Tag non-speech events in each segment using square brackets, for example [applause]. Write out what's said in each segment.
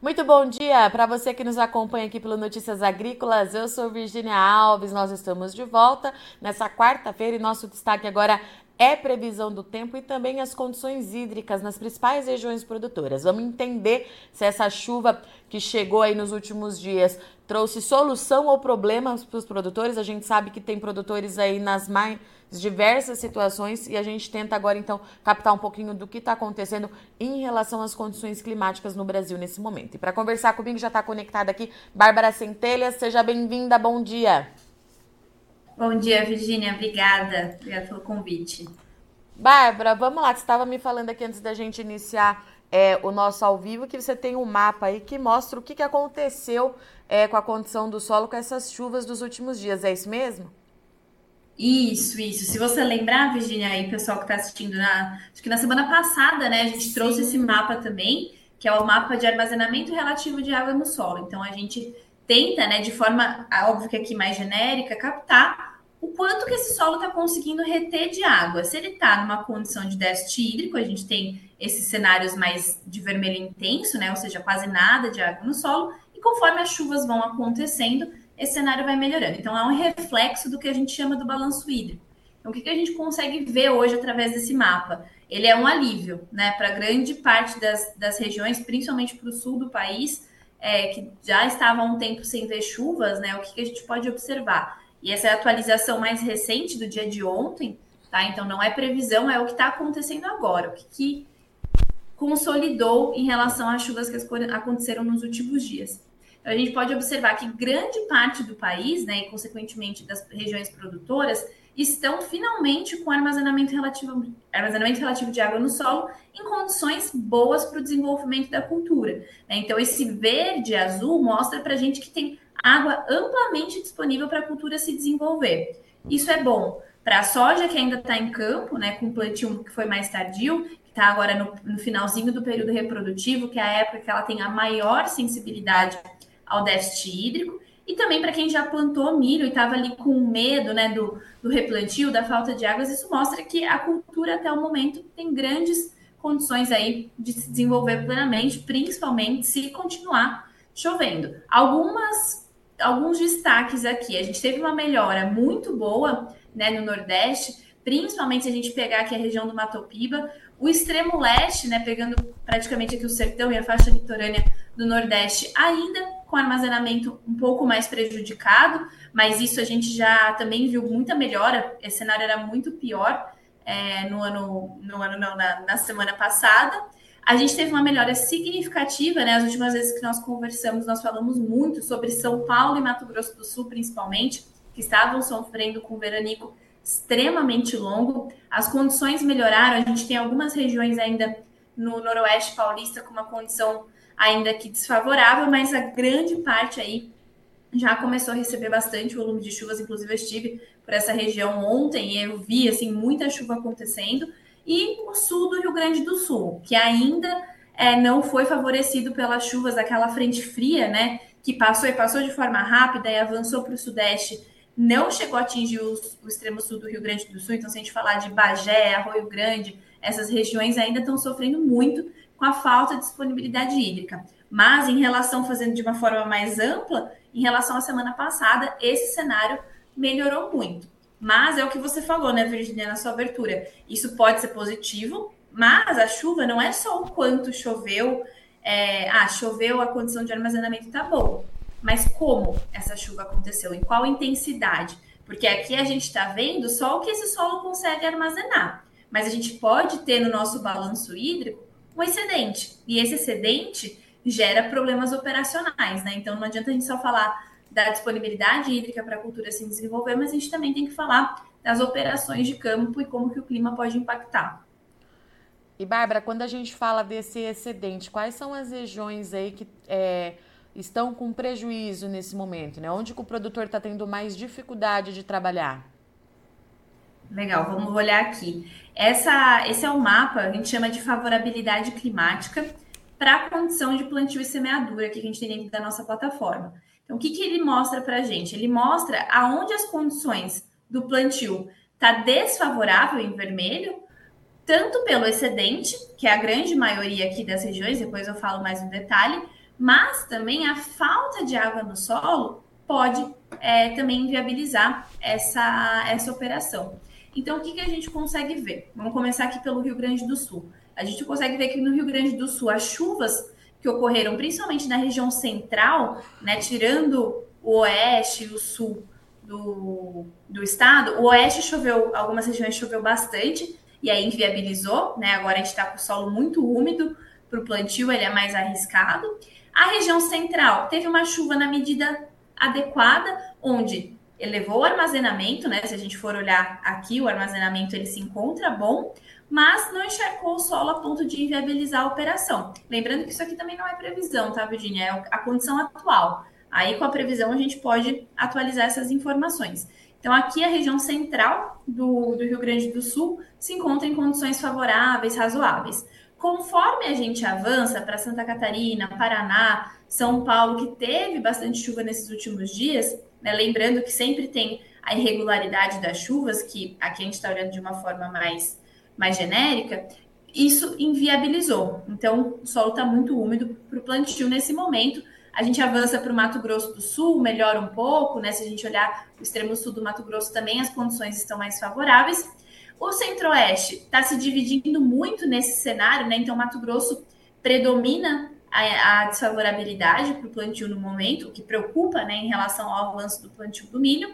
Muito bom dia para você que nos acompanha aqui pelo Notícias Agrícolas. Eu sou Virginia Alves, nós estamos de volta nessa quarta-feira e nosso destaque agora é previsão do tempo e também as condições hídricas nas principais regiões produtoras. Vamos entender se essa chuva que chegou aí nos últimos dias trouxe solução ou problemas para os produtores. A gente sabe que tem produtores aí nas mais diversas situações e a gente tenta agora então captar um pouquinho do que está acontecendo em relação às condições climáticas no Brasil nesse momento. E para conversar comigo já está conectada aqui Bárbara Centelha, seja bem-vinda, bom dia. Bom dia, Virginia. Obrigada. Obrigada pelo convite. Bárbara, vamos lá. Você estava me falando aqui antes da gente iniciar é, o nosso ao vivo que você tem um mapa aí que mostra o que, que aconteceu é, com a condição do solo com essas chuvas dos últimos dias. É isso mesmo? Isso, isso. Se você lembrar, Virginia, aí, pessoal que está assistindo, na, acho que na semana passada, né, a gente Sim. trouxe esse mapa também, que é o mapa de armazenamento relativo de água no solo. Então, a gente tenta, né, de forma, óbvio que aqui mais genérica, captar o quanto que esse solo está conseguindo reter de água. Se ele está numa condição de déficit hídrico, a gente tem esses cenários mais de vermelho intenso, né, ou seja, quase nada de água no solo, e conforme as chuvas vão acontecendo, esse cenário vai melhorando. Então, é um reflexo do que a gente chama do balanço hídrico. Então, o que, que a gente consegue ver hoje através desse mapa? Ele é um alívio, né, para grande parte das, das regiões, principalmente para o sul do país, é, que já estava há um tempo sem ver chuvas, né? O que, que a gente pode observar? E essa é a atualização mais recente do dia de ontem, tá? Então não é previsão, é o que está acontecendo agora, o que, que consolidou em relação às chuvas que aconteceram nos últimos dias. Então, a gente pode observar que grande parte do país, né, e consequentemente das regiões produtoras, estão finalmente com armazenamento relativo, armazenamento relativo de água no solo em condições boas para o desenvolvimento da cultura. Né? Então, esse verde azul mostra para a gente que tem água amplamente disponível para a cultura se desenvolver. Isso é bom para a soja que ainda está em campo, né, com plantio que foi mais tardio, que está agora no, no finalzinho do período reprodutivo, que é a época que ela tem a maior sensibilidade ao déficit hídrico e também para quem já plantou milho e estava ali com medo né, do, do replantio, da falta de águas, isso mostra que a cultura até o momento tem grandes condições aí de se desenvolver plenamente, principalmente se continuar chovendo. Algumas alguns destaques aqui. A gente teve uma melhora muito boa né, no Nordeste, principalmente se a gente pegar aqui a região do Mato Piba, o extremo leste, né, pegando praticamente aqui o sertão e a faixa litorânea do Nordeste, ainda com armazenamento um pouco mais prejudicado, mas isso a gente já também viu muita melhora. Esse cenário era muito pior é, no ano, no ano não, na, na, semana passada. A gente teve uma melhora significativa, né? As últimas vezes que nós conversamos, nós falamos muito sobre São Paulo e Mato Grosso do Sul, principalmente, que estavam sofrendo com veranico extremamente longo. As condições melhoraram, a gente tem algumas regiões ainda no noroeste paulista com uma condição ainda que desfavorável, mas a grande parte aí já começou a receber bastante volume de chuvas, inclusive eu estive por essa região ontem e eu vi assim muita chuva acontecendo e o sul do Rio Grande do Sul, que ainda é, não foi favorecido pelas chuvas daquela frente fria, né, que passou e passou de forma rápida e avançou para o sudeste, não chegou a atingir o, o extremo sul do Rio Grande do Sul. Então, se a gente falar de Bagé, Arroio Grande, essas regiões ainda estão sofrendo muito com a falta de disponibilidade hídrica. Mas em relação, fazendo de uma forma mais ampla, em relação à semana passada, esse cenário melhorou muito. Mas é o que você falou, né, Virginia, na sua abertura. Isso pode ser positivo, mas a chuva não é só o quanto choveu. É, ah, choveu, a condição de armazenamento está boa. Mas como essa chuva aconteceu? Em qual intensidade? Porque aqui a gente está vendo só o que esse solo consegue armazenar. Mas a gente pode ter no nosso balanço hídrico um excedente. E esse excedente gera problemas operacionais, né? Então não adianta a gente só falar da disponibilidade hídrica para a cultura se desenvolver, mas a gente também tem que falar das operações de campo e como que o clima pode impactar. E Bárbara, quando a gente fala desse excedente, quais são as regiões aí que é, estão com prejuízo nesse momento, né? Onde que o produtor está tendo mais dificuldade de trabalhar? Legal, vamos olhar aqui. Essa, esse é o mapa, a gente chama de favorabilidade climática para a condição de plantio e semeadura que a gente tem dentro da nossa plataforma. Então, o que, que ele mostra para a gente? Ele mostra aonde as condições do plantio está desfavorável em vermelho, tanto pelo excedente, que é a grande maioria aqui das regiões, depois eu falo mais no detalhe, mas também a falta de água no solo pode é, também inviabilizar essa, essa operação. Então, o que, que a gente consegue ver? Vamos começar aqui pelo Rio Grande do Sul. A gente consegue ver que no Rio Grande do Sul as chuvas que ocorreram principalmente na região central, né, tirando o oeste e o sul do, do estado, o oeste choveu, algumas regiões choveu bastante, e aí inviabilizou, né? Agora a gente está com o solo muito úmido para o plantio, ele é mais arriscado. A região central teve uma chuva na medida adequada, onde elevou o armazenamento, né? Se a gente for olhar aqui, o armazenamento ele se encontra bom, mas não encharcou o solo a ponto de inviabilizar a operação. Lembrando que isso aqui também não é previsão, tá, Virginia? É a condição atual. Aí, com a previsão, a gente pode atualizar essas informações. Então, aqui a região central do, do Rio Grande do Sul se encontra em condições favoráveis, razoáveis. Conforme a gente avança para Santa Catarina, Paraná, São Paulo, que teve bastante chuva nesses últimos dias, né? lembrando que sempre tem a irregularidade das chuvas, que aqui a gente está olhando de uma forma mais, mais genérica, isso inviabilizou. Então, o solo está muito úmido para o plantio nesse momento. A gente avança para o Mato Grosso do Sul, melhora um pouco, né? Se a gente olhar o extremo sul do Mato Grosso também, as condições estão mais favoráveis. O Centro-Oeste está se dividindo muito nesse cenário, né? Então, Mato Grosso predomina a, a desfavorabilidade para o plantio no momento, o que preocupa, né, em relação ao avanço do plantio do milho.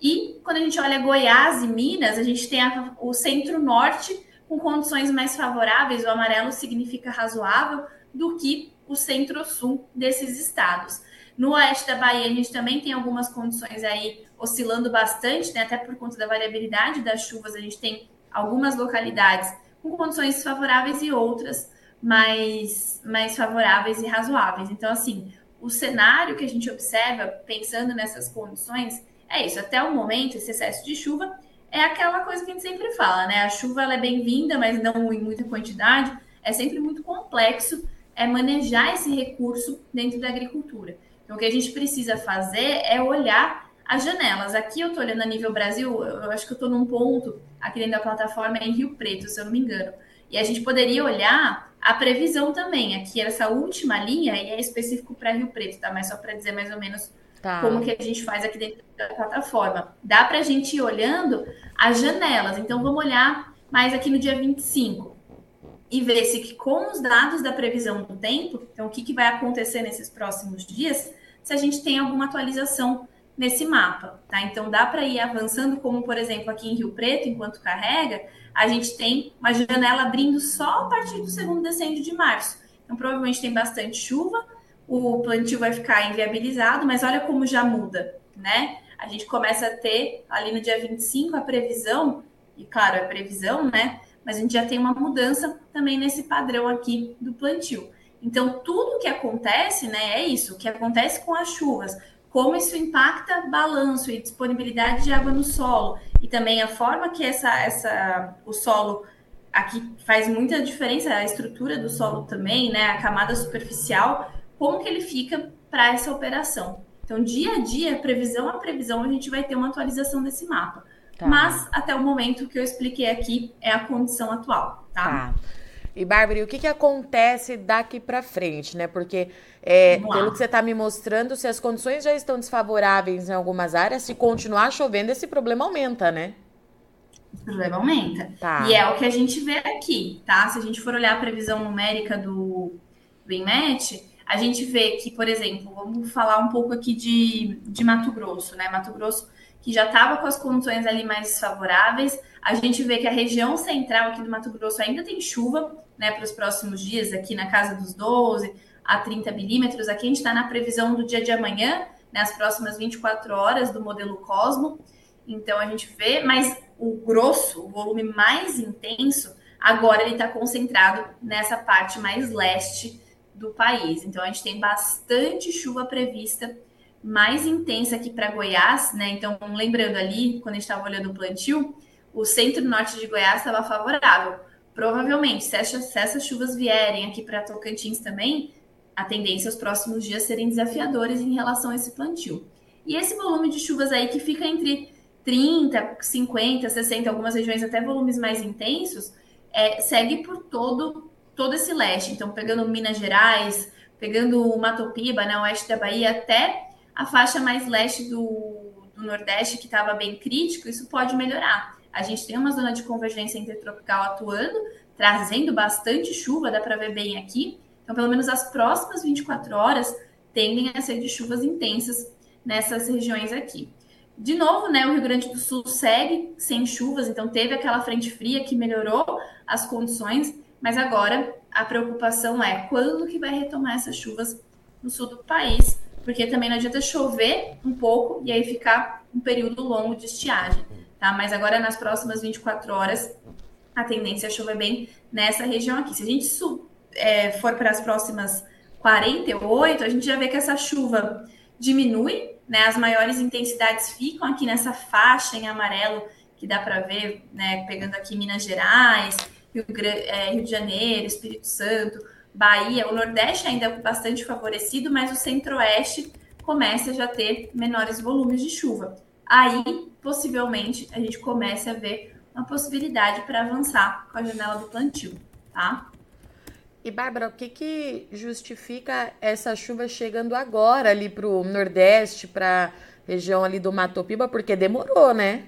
E quando a gente olha Goiás e Minas, a gente tem a, o Centro-Norte com condições mais favoráveis, o amarelo significa razoável, do que o Centro-Sul desses estados. No oeste da Bahia, a gente também tem algumas condições aí oscilando bastante, né? até por conta da variabilidade das chuvas, a gente tem algumas localidades com condições favoráveis e outras mais, mais favoráveis e razoáveis. Então, assim, o cenário que a gente observa, pensando nessas condições, é isso. Até o momento, esse excesso de chuva é aquela coisa que a gente sempre fala, né? A chuva ela é bem-vinda, mas não em muita quantidade. É sempre muito complexo é manejar esse recurso dentro da agricultura. Então, o que a gente precisa fazer é olhar as janelas. Aqui eu estou olhando a nível Brasil, eu acho que eu estou num ponto aqui dentro da plataforma é em Rio Preto, se eu não me engano. E a gente poderia olhar a previsão também. Aqui, essa última linha, e é específico para Rio Preto, tá? Mas só para dizer mais ou menos tá. como que a gente faz aqui dentro da plataforma. Dá para a gente ir olhando as janelas. Então, vamos olhar mais aqui no dia 25 e ver se que com os dados da previsão do tempo, então o que, que vai acontecer nesses próximos dias, se a gente tem alguma atualização nesse mapa, tá? Então dá para ir avançando, como por exemplo aqui em Rio Preto, enquanto carrega, a gente tem uma janela abrindo só a partir do segundo decêndio de março. Então provavelmente tem bastante chuva, o plantio vai ficar inviabilizado, mas olha como já muda, né? A gente começa a ter ali no dia 25 a previsão, e claro, é previsão, né? mas a gente já tem uma mudança também nesse padrão aqui do plantio. Então, tudo que acontece, né, é isso, o que acontece com as chuvas, como isso impacta balanço e disponibilidade de água no solo, e também a forma que essa, essa, o solo aqui faz muita diferença, a estrutura do solo também, né, a camada superficial, como que ele fica para essa operação. Então, dia a dia, previsão a previsão, a gente vai ter uma atualização desse mapa. Tá. Mas até o momento que eu expliquei aqui é a condição atual, tá? tá. E Bárbara, o que, que acontece daqui para frente, né? Porque é, pelo que você está me mostrando, se as condições já estão desfavoráveis em algumas áreas, se continuar chovendo, esse problema aumenta, né? O problema aumenta. Tá. E é o que a gente vê aqui, tá? Se a gente for olhar a previsão numérica do, do INMET, a gente vê que, por exemplo, vamos falar um pouco aqui de, de Mato Grosso, né? Mato Grosso que já estava com as condições ali mais favoráveis. A gente vê que a região central aqui do Mato Grosso ainda tem chuva, né, para os próximos dias, aqui na casa dos 12 a 30 milímetros. Aqui a gente está na previsão do dia de amanhã, né, as próximas 24 horas do modelo Cosmo. Então a gente vê, mas o grosso, o volume mais intenso, agora ele está concentrado nessa parte mais leste do país. Então a gente tem bastante chuva prevista mais intensa aqui para Goiás, né? Então, lembrando ali, quando a gente estava olhando o plantio, o centro-norte de Goiás estava favorável. Provavelmente, se, essa, se essas chuvas vierem aqui para Tocantins também, a tendência os próximos dias serem desafiadores em relação a esse plantio. E esse volume de chuvas aí que fica entre 30, 50, 60, algumas regiões até volumes mais intensos, é, segue por todo, todo esse leste. Então, pegando Minas Gerais, pegando o Matopiba, né, oeste da Bahia, até a faixa mais leste do, do Nordeste, que estava bem crítico, isso pode melhorar. A gente tem uma zona de convergência intertropical atuando, trazendo bastante chuva, dá para ver bem aqui. Então, pelo menos as próximas 24 horas tendem a ser de chuvas intensas nessas regiões aqui. De novo, né, o Rio Grande do Sul segue sem chuvas, então teve aquela frente fria que melhorou as condições, mas agora a preocupação é quando que vai retomar essas chuvas no sul do país, porque também não adianta chover um pouco e aí ficar um período longo de estiagem, tá? Mas agora nas próximas 24 horas a tendência é chover bem nessa região aqui. Se a gente é, for para as próximas 48, a gente já vê que essa chuva diminui, né? As maiores intensidades ficam aqui nessa faixa em amarelo que dá para ver, né? Pegando aqui Minas Gerais, Rio, é, Rio de Janeiro, Espírito Santo, Bahia. O Nordeste ainda é bastante favorecido, mas o Centro-Oeste começa a já ter menores volumes de chuva. Aí, possivelmente, a gente começa a ver uma possibilidade para avançar com a janela do plantio, tá? E, Bárbara, o que, que justifica essa chuva chegando agora ali para o Nordeste, para região ali do Mato Piba? Porque demorou, né?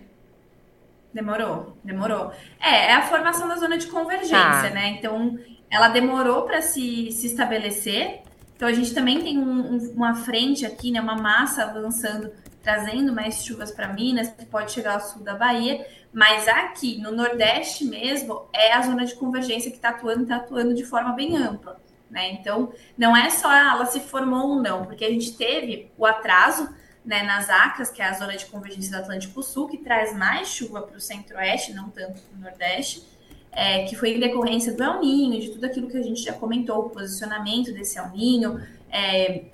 Demorou, demorou. É, é a formação da zona de convergência, tá. né? Então, ela demorou para se, se estabelecer. Então, a gente também tem um, um, uma frente aqui, né? Uma massa avançando, trazendo mais chuvas para Minas, que pode chegar ao sul da Bahia. Mas aqui no Nordeste mesmo é a zona de convergência que está atuando, está atuando de forma bem ampla. Né? Então, não é só ah, ela se formou ou não, porque a gente teve o atraso né, nas ACAS, que é a zona de convergência do Atlântico Sul, que traz mais chuva para o centro-oeste, não tanto para o nordeste, é, que foi em decorrência do El Ninho, de tudo aquilo que a gente já comentou, o posicionamento desse El Ninho, é,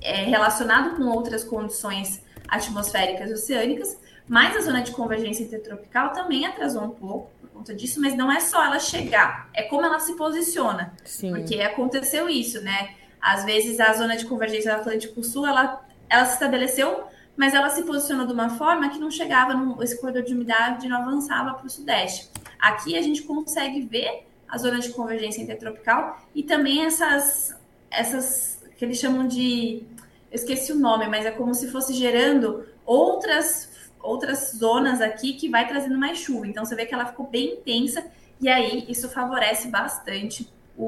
é, relacionado com outras condições atmosféricas e oceânicas, mas a zona de convergência intertropical também atrasou um pouco por conta disso, mas não é só ela chegar, é como ela se posiciona. Sim. Porque aconteceu isso, né? Às vezes a zona de convergência do Atlântico Sul, ela, ela se estabeleceu, mas ela se posicionou de uma forma que não chegava, no, esse corredor de umidade não avançava para o sudeste. Aqui a gente consegue ver a zona de convergência intertropical e também essas, essas que eles chamam de, eu esqueci o nome, mas é como se fosse gerando outras outras zonas aqui que vai trazendo mais chuva. Então você vê que ela ficou bem intensa e aí isso favorece bastante o,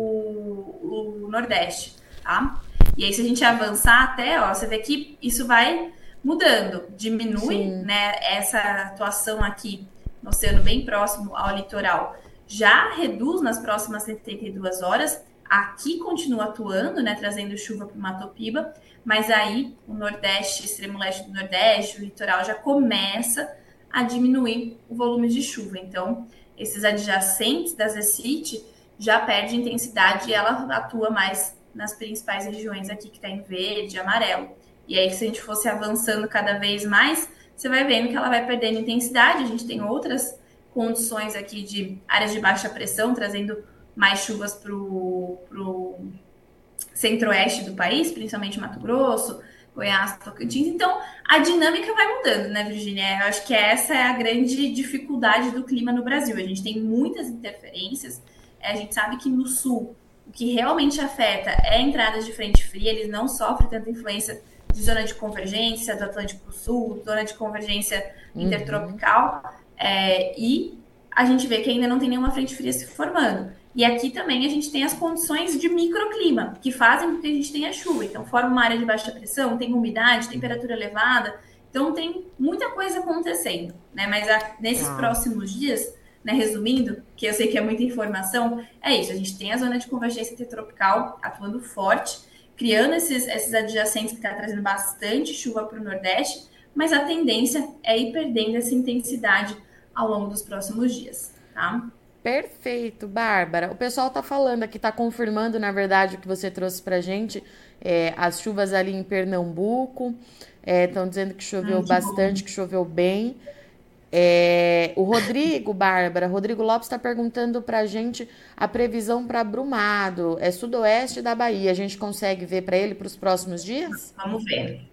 o Nordeste, tá? E aí se a gente avançar até, ó, você vê que isso vai mudando, diminui, Sim. né, essa atuação aqui no oceano bem próximo ao litoral. Já reduz nas próximas 72 horas, aqui continua atuando, né, trazendo chuva para o Matopiba, mas aí o Nordeste, extremo leste do Nordeste, o litoral já começa a diminuir o volume de chuva. Então, esses adjacentes da Zecite já perde intensidade e ela atua mais nas principais regiões aqui que está em verde, amarelo. E aí, se a gente fosse avançando cada vez mais, você vai vendo que ela vai perdendo intensidade. A gente tem outras condições aqui de áreas de baixa pressão, trazendo mais chuvas para o centro-oeste do país, principalmente Mato Grosso, Goiás, Tocantins. Então, a dinâmica vai mudando, né, Virginia? Eu acho que essa é a grande dificuldade do clima no Brasil. A gente tem muitas interferências. É, a gente sabe que no sul, o que realmente afeta é a entrada de frente fria, eles não sofrem tanta influência de zona de convergência do Atlântico Sul, zona de convergência uhum. intertropical. É, e a gente vê que ainda não tem nenhuma frente fria se formando. E aqui também a gente tem as condições de microclima, que fazem com que a gente tenha chuva. Então, forma uma área de baixa pressão, tem umidade, temperatura elevada. Então, tem muita coisa acontecendo, né? Mas a, nesses ah. próximos dias, né, resumindo, que eu sei que é muita informação, é isso. A gente tem a zona de convergência intertropical atuando forte, criando esses, esses adjacentes que está trazendo bastante chuva para o Nordeste, mas a tendência é ir perdendo essa intensidade ao longo dos próximos dias, tá? Perfeito, Bárbara. O pessoal tá falando aqui, tá confirmando, na verdade, o que você trouxe pra gente. É, as chuvas ali em Pernambuco. Estão é, dizendo que choveu Ai, que bastante, bom. que choveu bem. É, o Rodrigo, Bárbara, Rodrigo Lopes está perguntando para a gente a previsão para Brumado, é sudoeste da Bahia. A gente consegue ver para ele para os próximos dias? Vamos ver.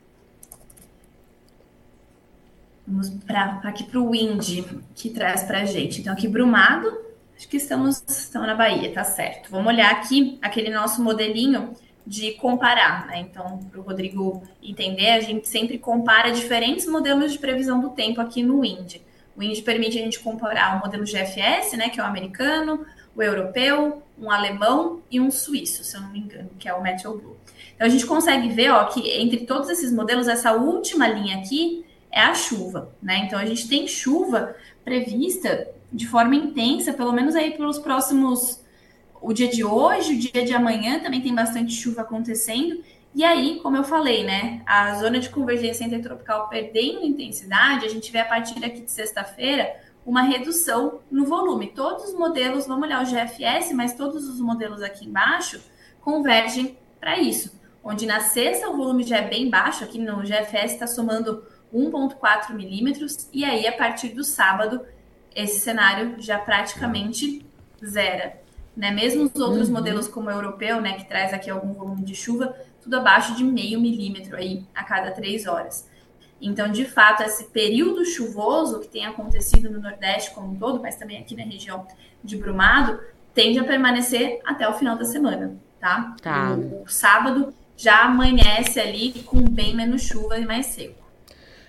Vamos para aqui para o Wind, que traz para a gente. Então, aqui Brumado, Acho que estamos, estamos na Bahia, tá certo. Vamos olhar aqui aquele nosso modelinho de comparar, né? Então, para o Rodrigo entender, a gente sempre compara diferentes modelos de previsão do tempo aqui no Wind. O Wind permite a gente comparar o modelo GFS, né, que é o americano, o europeu, um alemão e um suíço, se eu não me engano, que é o Meteor Blue. Então a gente consegue ver, ó, que entre todos esses modelos, essa última linha aqui é a chuva, né? Então a gente tem chuva prevista de forma intensa, pelo menos aí pelos próximos o dia de hoje, o dia de amanhã também tem bastante chuva acontecendo. E aí, como eu falei, né, a zona de convergência intertropical perdendo intensidade, a gente vê a partir aqui de sexta-feira uma redução no volume. Todos os modelos, vamos olhar o GFS, mas todos os modelos aqui embaixo convergem para isso. Onde na sexta o volume já é bem baixo, aqui no GFS está somando 1,4 milímetros, e aí a partir do sábado esse cenário já praticamente zera. Né? Mesmo os outros uhum. modelos, como o europeu, né, que traz aqui algum volume de chuva, tudo abaixo de meio milímetro aí a cada três horas. Então, de fato, esse período chuvoso que tem acontecido no Nordeste como um todo, mas também aqui na região de Brumado, tende a permanecer até o final da semana, tá? tá. O, o sábado já amanhece ali com bem menos chuva e mais seco.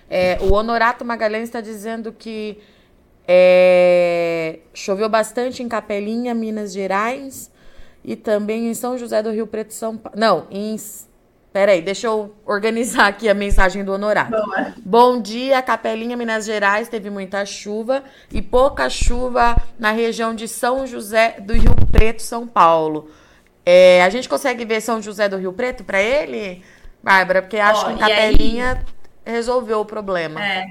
É, o Honorato Magalhães está dizendo que é, choveu bastante em Capelinha, Minas Gerais, e também em São José do Rio Preto, São Paulo. Não, em Peraí, deixa eu organizar aqui a mensagem do Honorato. Boa. Bom dia, Capelinha, Minas Gerais. Teve muita chuva e pouca chuva na região de São José do Rio Preto, São Paulo. É, a gente consegue ver São José do Rio Preto para ele, Bárbara? Porque acho oh, que Capelinha aí... resolveu o problema. É.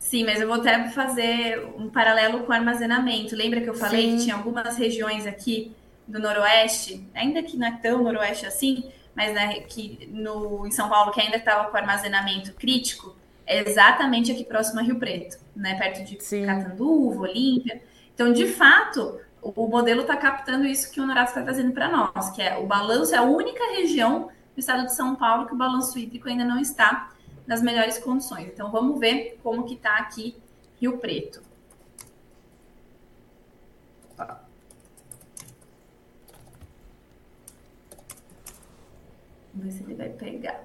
Sim, mas eu vou até fazer um paralelo com armazenamento. Lembra que eu falei Sim. que tinha algumas regiões aqui do Noroeste, ainda que não é tão Noroeste assim, mas né, que no, em São Paulo, que ainda estava com armazenamento crítico, é exatamente aqui próximo a Rio Preto, né? Perto de Sim. Catanduva, Olímpia. Então, de fato, o, o modelo está captando isso que o Honorato está trazendo para nós, que é o balanço, é a única região do estado de São Paulo que o balanço hídrico ainda não está nas melhores condições. Então, vamos ver como que está aqui Rio Preto. Vamos ver se ele vai pegar.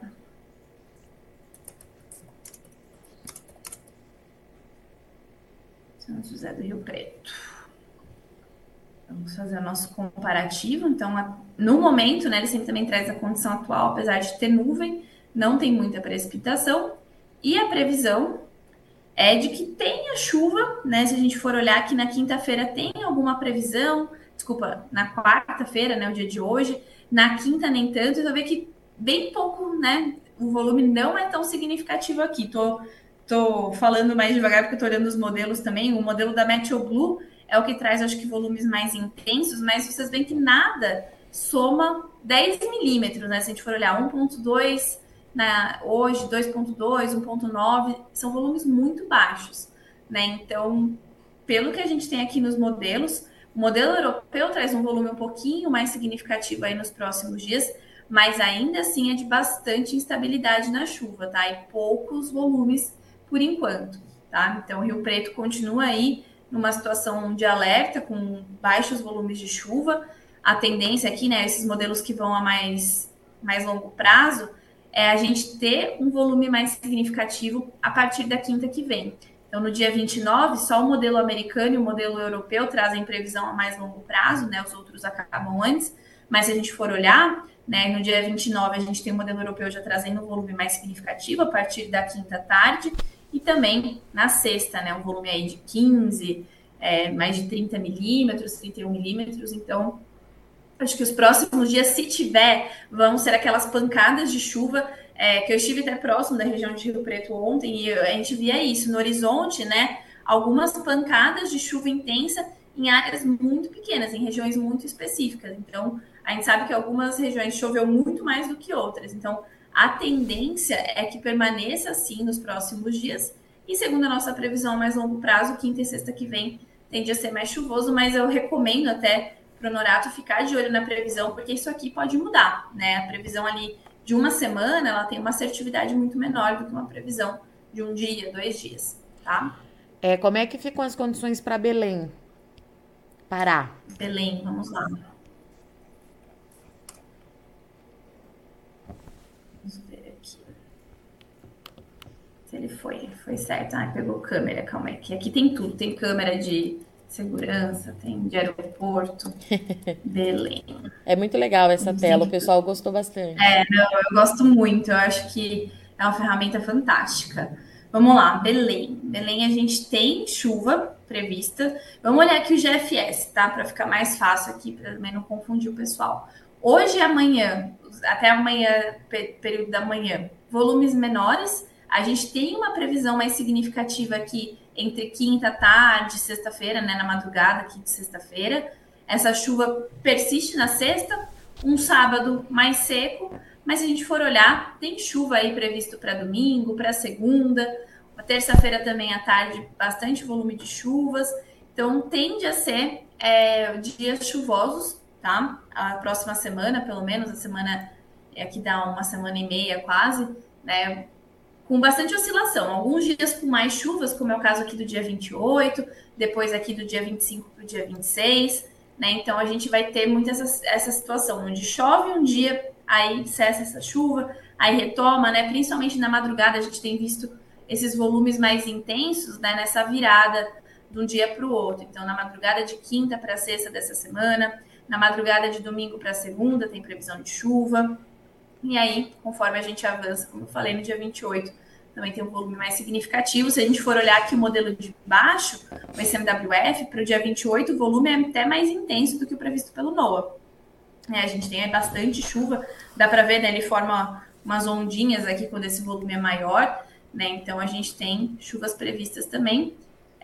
São José do Rio Preto. Vamos fazer o nosso comparativo. Então, no momento, né, ele sempre também traz a condição atual, apesar de ter nuvem, não tem muita precipitação. E a previsão é de que tenha chuva, né? Se a gente for olhar aqui na quinta-feira, tem alguma previsão. Desculpa, na quarta-feira, né? O dia de hoje. Na quinta, nem tanto. Então, ver que bem pouco, né? O volume não é tão significativo aqui. Tô, tô falando mais devagar porque tô olhando os modelos também. O modelo da Meteo Blue é o que traz, acho que, volumes mais intensos, mas vocês veem que nada soma 10 milímetros, né? Se a gente for olhar 1.2 na, hoje, 2.2, 1.9, são volumes muito baixos, né? Então, pelo que a gente tem aqui nos modelos, o modelo europeu traz um volume um pouquinho mais significativo aí nos próximos dias, mas ainda assim é de bastante instabilidade na chuva, tá? E poucos volumes por enquanto, tá? Então, o Rio Preto continua aí numa situação de alerta, com baixos volumes de chuva. A tendência aqui, né, esses modelos que vão a mais, mais longo prazo, é a gente ter um volume mais significativo a partir da quinta que vem. Então, no dia 29, só o modelo americano e o modelo europeu trazem previsão a mais longo prazo, né? Os outros acabam antes. Mas se a gente for olhar, né, no dia 29 a gente tem o modelo europeu já trazendo um volume mais significativo a partir da quinta tarde e também na sexta, né, um volume aí de 15, é, mais de 30 milímetros, 31 milímetros. Então, acho que os próximos dias, se tiver, vão ser aquelas pancadas de chuva é, que eu estive até próximo da região de Rio Preto ontem e a gente via isso no horizonte, né? Algumas pancadas de chuva intensa em áreas muito pequenas, em regiões muito específicas. Então, a gente sabe que algumas regiões choveu muito mais do que outras. Então, a tendência é que permaneça assim nos próximos dias. E segundo a nossa previsão a mais longo prazo, quinta e sexta que vem tende a ser mais chuvoso, mas eu recomendo até para o Norato ficar de olho na previsão, porque isso aqui pode mudar, né? A previsão ali de uma semana, ela tem uma assertividade muito menor do que uma previsão de um dia, dois dias, tá? É, como é que ficam as condições para Belém? Pará. Belém, vamos lá. Vamos ver aqui. Se ele foi, foi certo. Ah, pegou câmera, calma aí. Que aqui tem tudo. Tem câmera de segurança, tem de aeroporto. [laughs] Belém. É muito legal essa tela, o pessoal gostou bastante. É, não, eu gosto muito. Eu acho que é uma ferramenta fantástica. Vamos lá, Belém. Belém a gente tem chuva prevista. Vamos olhar aqui o GFS, tá? Para ficar mais fácil aqui, para também não confundir o pessoal. Hoje e amanhã, até amanhã, período da manhã, volumes menores. A gente tem uma previsão mais significativa aqui entre quinta, tarde, sexta-feira, né? Na madrugada aqui de sexta-feira. Essa chuva persiste na sexta, um sábado mais seco, mas se a gente for olhar, tem chuva aí previsto para domingo, para segunda, terça-feira também à tarde, bastante volume de chuvas. Então, tende a ser é, dias chuvosos, tá? A próxima semana, pelo menos, a semana é que dá uma semana e meia quase, né? Com bastante oscilação. Alguns dias com mais chuvas, como é o caso aqui do dia 28, depois aqui do dia 25 para o dia 26, né? Então, a gente vai ter muito essa, essa situação, onde chove um dia, aí cessa essa chuva, aí retoma, né? Principalmente na madrugada, a gente tem visto esses volumes mais intensos, né? Nessa virada de um dia para o outro. Então, na madrugada de quinta para sexta dessa semana, na madrugada de domingo para segunda, tem previsão de chuva. E aí, conforme a gente avança, como eu falei, no dia 28, também tem um volume mais significativo. Se a gente for olhar aqui o modelo de baixo, o SMWF, para o dia 28, o volume é até mais intenso do que o previsto pelo NOAA. É, a gente tem bastante chuva, dá para ver, né, ele forma umas ondinhas aqui quando esse volume é maior, né? Então a gente tem chuvas previstas também.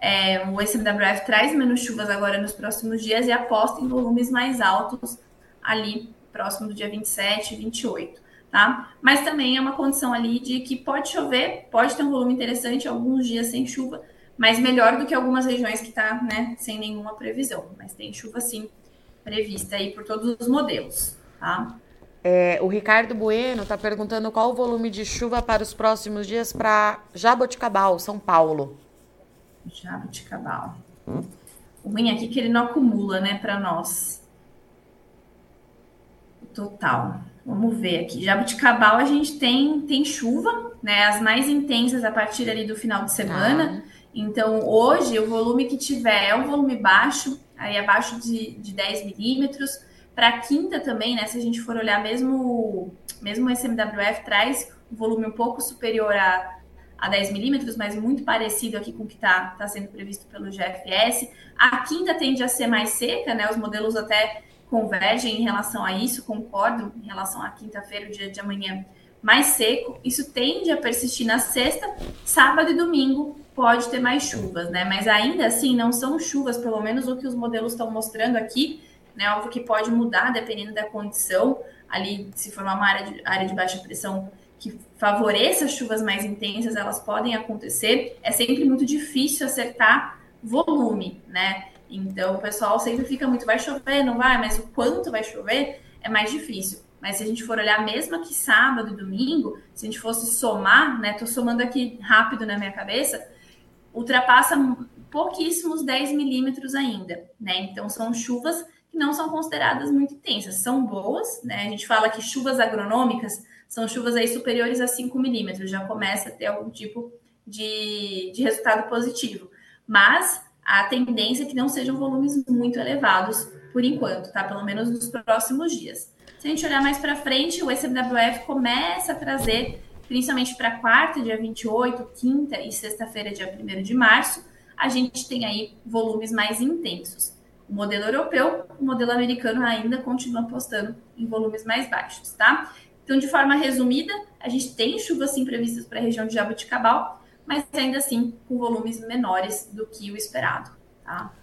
É, o SMWF traz menos chuvas agora nos próximos dias e aposta em volumes mais altos ali próximo do dia 27 e 28, tá? Mas também é uma condição ali de que pode chover, pode ter um volume interessante, alguns dias sem chuva, mas melhor do que algumas regiões que tá, né, sem nenhuma previsão. Mas tem chuva sim prevista aí por todos os modelos, tá? É, o Ricardo Bueno está perguntando qual o volume de chuva para os próximos dias para Jaboticabal, São Paulo. Jaboticabal. O ruim aqui é que ele não acumula, né, para nós. Total. Vamos ver aqui. Jaboticabal a gente tem, tem chuva, né? As mais intensas a partir ali do final de semana. Ah. Então, hoje, o volume que tiver é um volume baixo, aí abaixo de, de 10 milímetros. Para a quinta também, né? Se a gente for olhar mesmo, mesmo o SMWF traz um volume um pouco superior a, a 10 milímetros, mas muito parecido aqui com o que está tá sendo previsto pelo GFS. A quinta tende a ser mais seca, né? Os modelos até convergem em relação a isso, concordo em relação à quinta-feira, o dia de amanhã mais seco. Isso tende a persistir na sexta, sábado e domingo pode ter mais chuvas, né? Mas ainda assim não são chuvas, pelo menos o que os modelos estão mostrando aqui, né? Algo que pode mudar dependendo da condição. Ali, se formar uma área de, área de baixa pressão que favoreça chuvas mais intensas, elas podem acontecer. É sempre muito difícil acertar volume, né? Então, o pessoal sempre fica muito, vai chover, não vai, mas o quanto vai chover é mais difícil. Mas se a gente for olhar mesmo aqui sábado e domingo, se a gente fosse somar, né? Tô somando aqui rápido na minha cabeça, ultrapassa pouquíssimos 10 milímetros ainda, né? Então, são chuvas que não são consideradas muito intensas. São boas, né? A gente fala que chuvas agronômicas são chuvas aí superiores a 5 milímetros, já começa a ter algum tipo de, de resultado positivo. Mas a tendência é que não sejam volumes muito elevados por enquanto, tá? Pelo menos nos próximos dias. Se a gente olhar mais para frente, o SMWF começa a trazer, principalmente para quarta, dia 28, quinta e sexta-feira, dia 1 de março, a gente tem aí volumes mais intensos o modelo europeu, o modelo americano ainda continua apostando em volumes mais baixos, tá? Então, de forma resumida, a gente tem chuvas sim previstas para a região de Jaboticabal, mas ainda assim com volumes menores do que o esperado, tá?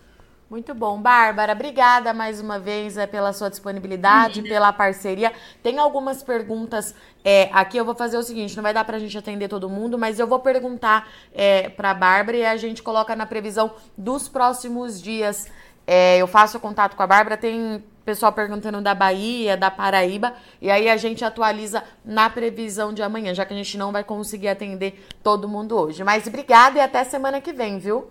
Muito bom, Bárbara. Obrigada mais uma vez é, pela sua disponibilidade, Imagina. pela parceria. Tem algumas perguntas é, aqui. Eu vou fazer o seguinte: não vai dar para a gente atender todo mundo, mas eu vou perguntar é, para a Bárbara e a gente coloca na previsão dos próximos dias é, eu faço contato com a Bárbara, tem pessoal perguntando da Bahia, da Paraíba, e aí a gente atualiza na previsão de amanhã, já que a gente não vai conseguir atender todo mundo hoje. Mas obrigada e até semana que vem, viu?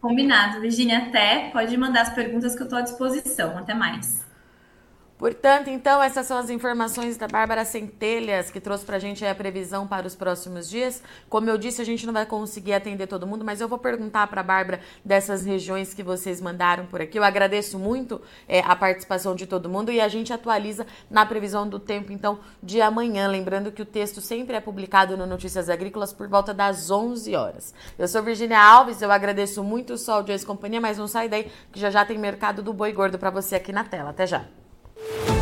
Combinado, Virginia. Até pode mandar as perguntas que eu estou à disposição. Até mais. Portanto, então, essas são as informações da Bárbara Centelhas, que trouxe para a gente a previsão para os próximos dias. Como eu disse, a gente não vai conseguir atender todo mundo, mas eu vou perguntar para a Bárbara dessas regiões que vocês mandaram por aqui. Eu agradeço muito é, a participação de todo mundo e a gente atualiza na previsão do tempo, então, de amanhã. Lembrando que o texto sempre é publicado no Notícias Agrícolas por volta das 11 horas. Eu sou Virginia Alves, eu agradeço muito o Sol de Companhia, mas não sai daí que já já tem mercado do boi gordo para você aqui na tela. Até já. Bye.